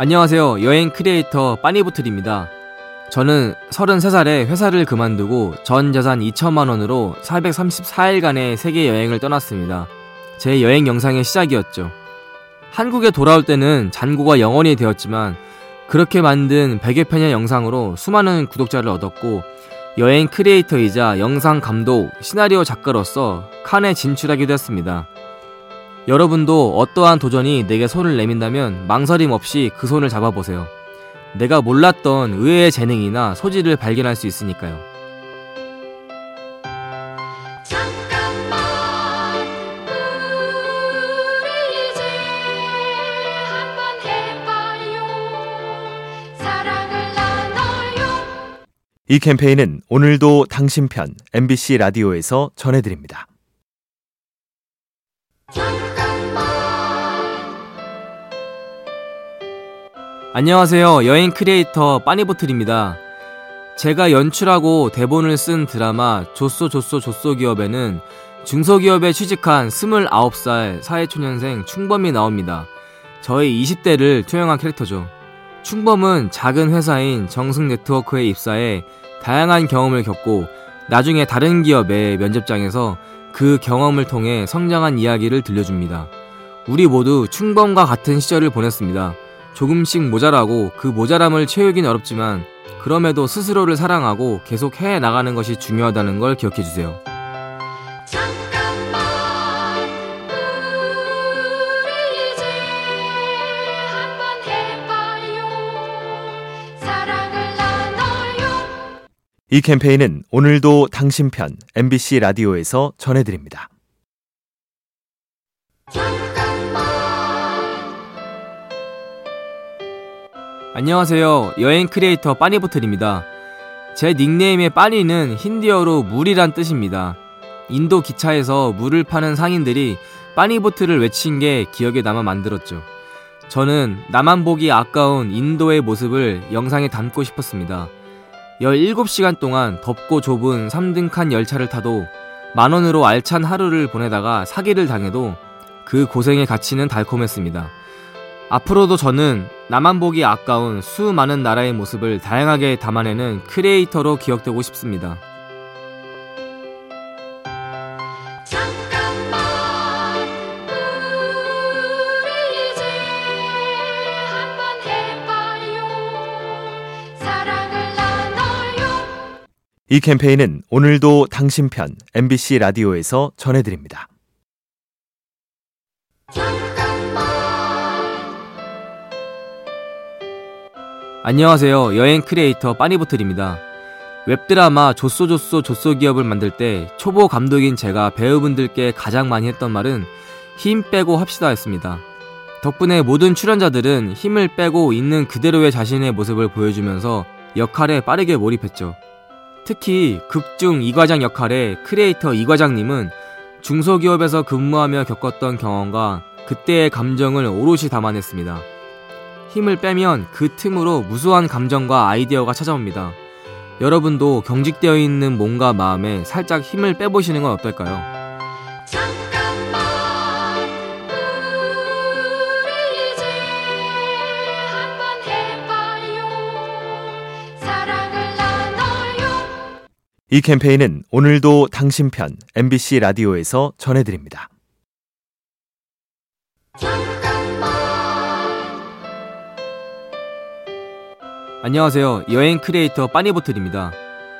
안녕하세요. 여행 크리에이터 빠니보틀입니다. 저는 33살에 회사를 그만두고 전 재산 2천만 원으로 434일간의 세계 여행을 떠났습니다. 제 여행 영상의 시작이었죠. 한국에 돌아올 때는 잔고가 영원히 되었지만 그렇게 만든 100여 편의 영상으로 수많은 구독자를 얻었고 여행 크리에이터이자 영상 감독, 시나리오 작가로서 칸에 진출하기도 했습니다. 여러분도 어떠한 도전이 내게 손을 내민다면 망설임 없이 그 손을 잡아보세요. 내가 몰랐던 의외의 재능이나 소질을 발견할 수 있으니까요. 이 캠페인은 오늘도 당신 편 MBC 라디오에서 전해드립니다. 안녕하세요. 여행 크리에이터 빠니보틀입니다. 제가 연출하고 대본을 쓴 드라마 조쏘 조쏘 조쏘 기업에는 중소기업에 취직한 29살 사회초년생 충범이 나옵니다. 저의 20대를 투영한 캐릭터죠. 충범은 작은 회사인 정승 네트워크에 입사해 다양한 경험을 겪고 나중에 다른 기업의 면접장에서 그 경험을 통해 성장한 이야기를 들려줍니다. 우리 모두 충범과 같은 시절을 보냈습니다. 조금씩 모자라고 그 모자람을 채우긴 어렵지만 그럼에도 스스로를 사랑하고 계속 해 나가는 것이 중요하다는 걸 기억해 주세요. 이 캠페인은 오늘도 당신 편 MBC 라디오에서 전해드립니다. 안녕하세요. 여행 크리에이터 빠니보틀입니다. 제 닉네임의 빠니는 힌디어로 물이란 뜻입니다. 인도 기차에서 물을 파는 상인들이 빠니보트를 외친 게 기억에 남아 만들었죠. 저는 나만 보기 아까운 인도의 모습을 영상에 담고 싶었습니다. 17시간 동안 덥고 좁은 3등칸 열차를 타도 만원으로 알찬 하루를 보내다가 사기를 당해도 그 고생의 가치는 달콤했습니다. 앞으로도 저는 나만 보기 아까운 수많은 나라의 모습을 다양하게 담아내는 크리에이터로 기억되고 싶습니다. 이 캠페인은 오늘도 당신 편 MBC 라디오에서 전해드립니다. 안녕하세요. 여행 크리에이터 빠니보틀입니다. 웹드라마 좋소 좋소 좋소기업을 만들 때 초보 감독인 제가 배우분들께 가장 많이 했던 말은 힘 빼고 합시다 였습니다. 덕분에 모든 출연자들은 힘을 빼고 있는 그대로의 자신의 모습을 보여주면서 역할에 빠르게 몰입했죠. 특히 극중 이과장 역할의 크리에이터 이과장님은 중소기업에서 근무하며 겪었던 경험과 그때의 감정을 오롯이 담아냈습니다. 힘을 빼면 그 틈으로 무수한 감정과 아이디어가 찾아옵니다. 여러분도 경직되어 있는 몸과 마음에 살짝 힘을 빼보시는 건 어떨까요? 이 캠페인은 오늘도 당신 편 MBC 라디오에서 전해드립니다. 안녕하세요. 여행 크리에이터 빠니보틀입니다.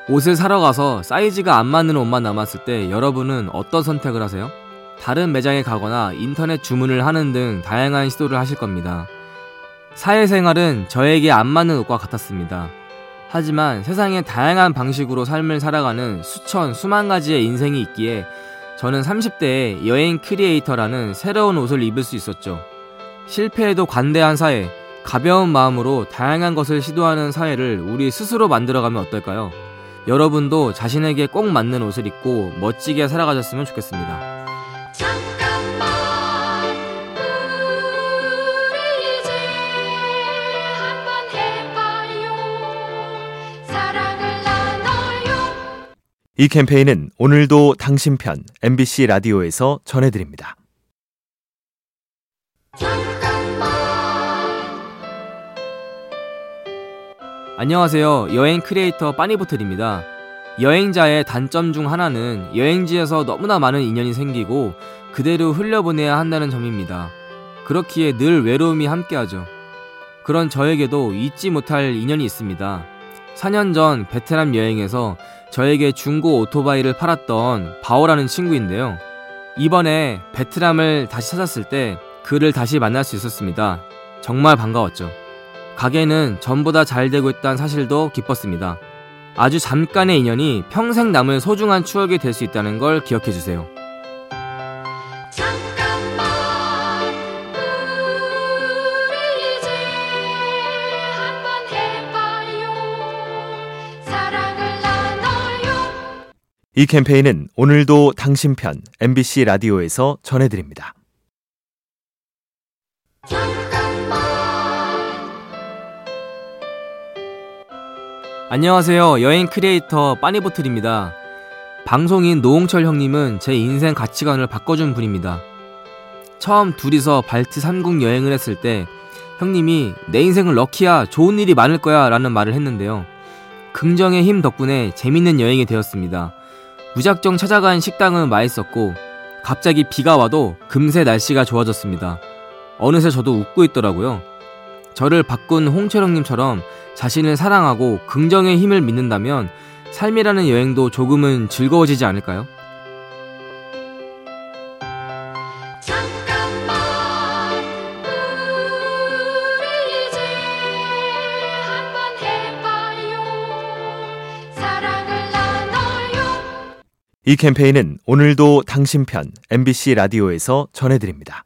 옷을 사러 가서 사이즈가 안 맞는 옷만 남았을 때 여러분은 어떤 선택을 하세요? 다른 매장에 가거나 인터넷 주문을 하는 등 다양한 시도를 하실 겁니다. 사회생활은 저에게 안 맞는 옷과 같았습니다. 하지만 세상에 다양한 방식으로 삶을 살아가는 수천, 수만 가지의 인생이 있기에 저는 30대에 여행 크리에이터라는 새로운 옷을 입을 수 있었죠. 실패에도 관대한 사회, 가벼운 마음으로 다양한 것을 시도하는 사회를 우리 스스로 만들어가면 어떨까요? 여러분도 자신에게 꼭 맞는 옷을 입고 멋지게 살아가셨으면 좋겠습니다. 이 캠페인은 오늘도 당신 편 MBC 라디오에서 전해드립니다. 안녕하세요. 여행 크리에이터 빠니보틀입니다. 여행자의 단점 중 하나는 여행지에서 너무나 많은 인연이 생기고 그대로 흘려보내야 한다는 점입니다. 그렇기에 늘 외로움이 함께하죠. 그런 저에게도 잊지 못할 인연이 있습니다. 4년 전 베트남 여행에서 저에게 중고 오토바이를 팔았던 바오라는 친구인데요. 이번에 베트남을 다시 찾았을 때 그를 다시 만날 수 있었습니다. 정말 반가웠죠. 가게는 전보다 잘 되고 있다는 사실도 기뻤습니다. 아주 잠깐의 인연이 평생 남을 소중한 추억이 될 수 있다는 걸 기억해 주세요. 잠깐만 우리 이제 한번 해봐요 사랑을 나눠요 이 캠페인은 오늘도 당신 편 MBC 라디오에서 전해드립니다. 안녕하세요. 여행 크리에이터 빠니보틀입니다. 방송인 노홍철 형님은 제 인생 가치관을 바꿔준 분입니다. 처음 둘이서 발트 3국 여행을 했을 때 형님이 내 인생은 럭키야 좋은 일이 많을 거야 라는 말을 했는데요. 긍정의 힘 덕분에 재밌는 여행이 되었습니다. 무작정 찾아간 식당은 맛있었고 갑자기 비가 와도 금세 날씨가 좋아졌습니다. 어느새 저도 웃고 있더라고요. 저를 바꾼 홍철 형님처럼 자신을 사랑하고 긍정의 힘을 믿는다면 삶이라는 여행도 조금은 즐거워지지 않을까요? 잠깐만 우리 이제 한번 해봐요 사랑을 나눠요 이 캠페인은 오늘도 당신 편 MBC 라디오에서 전해드립니다.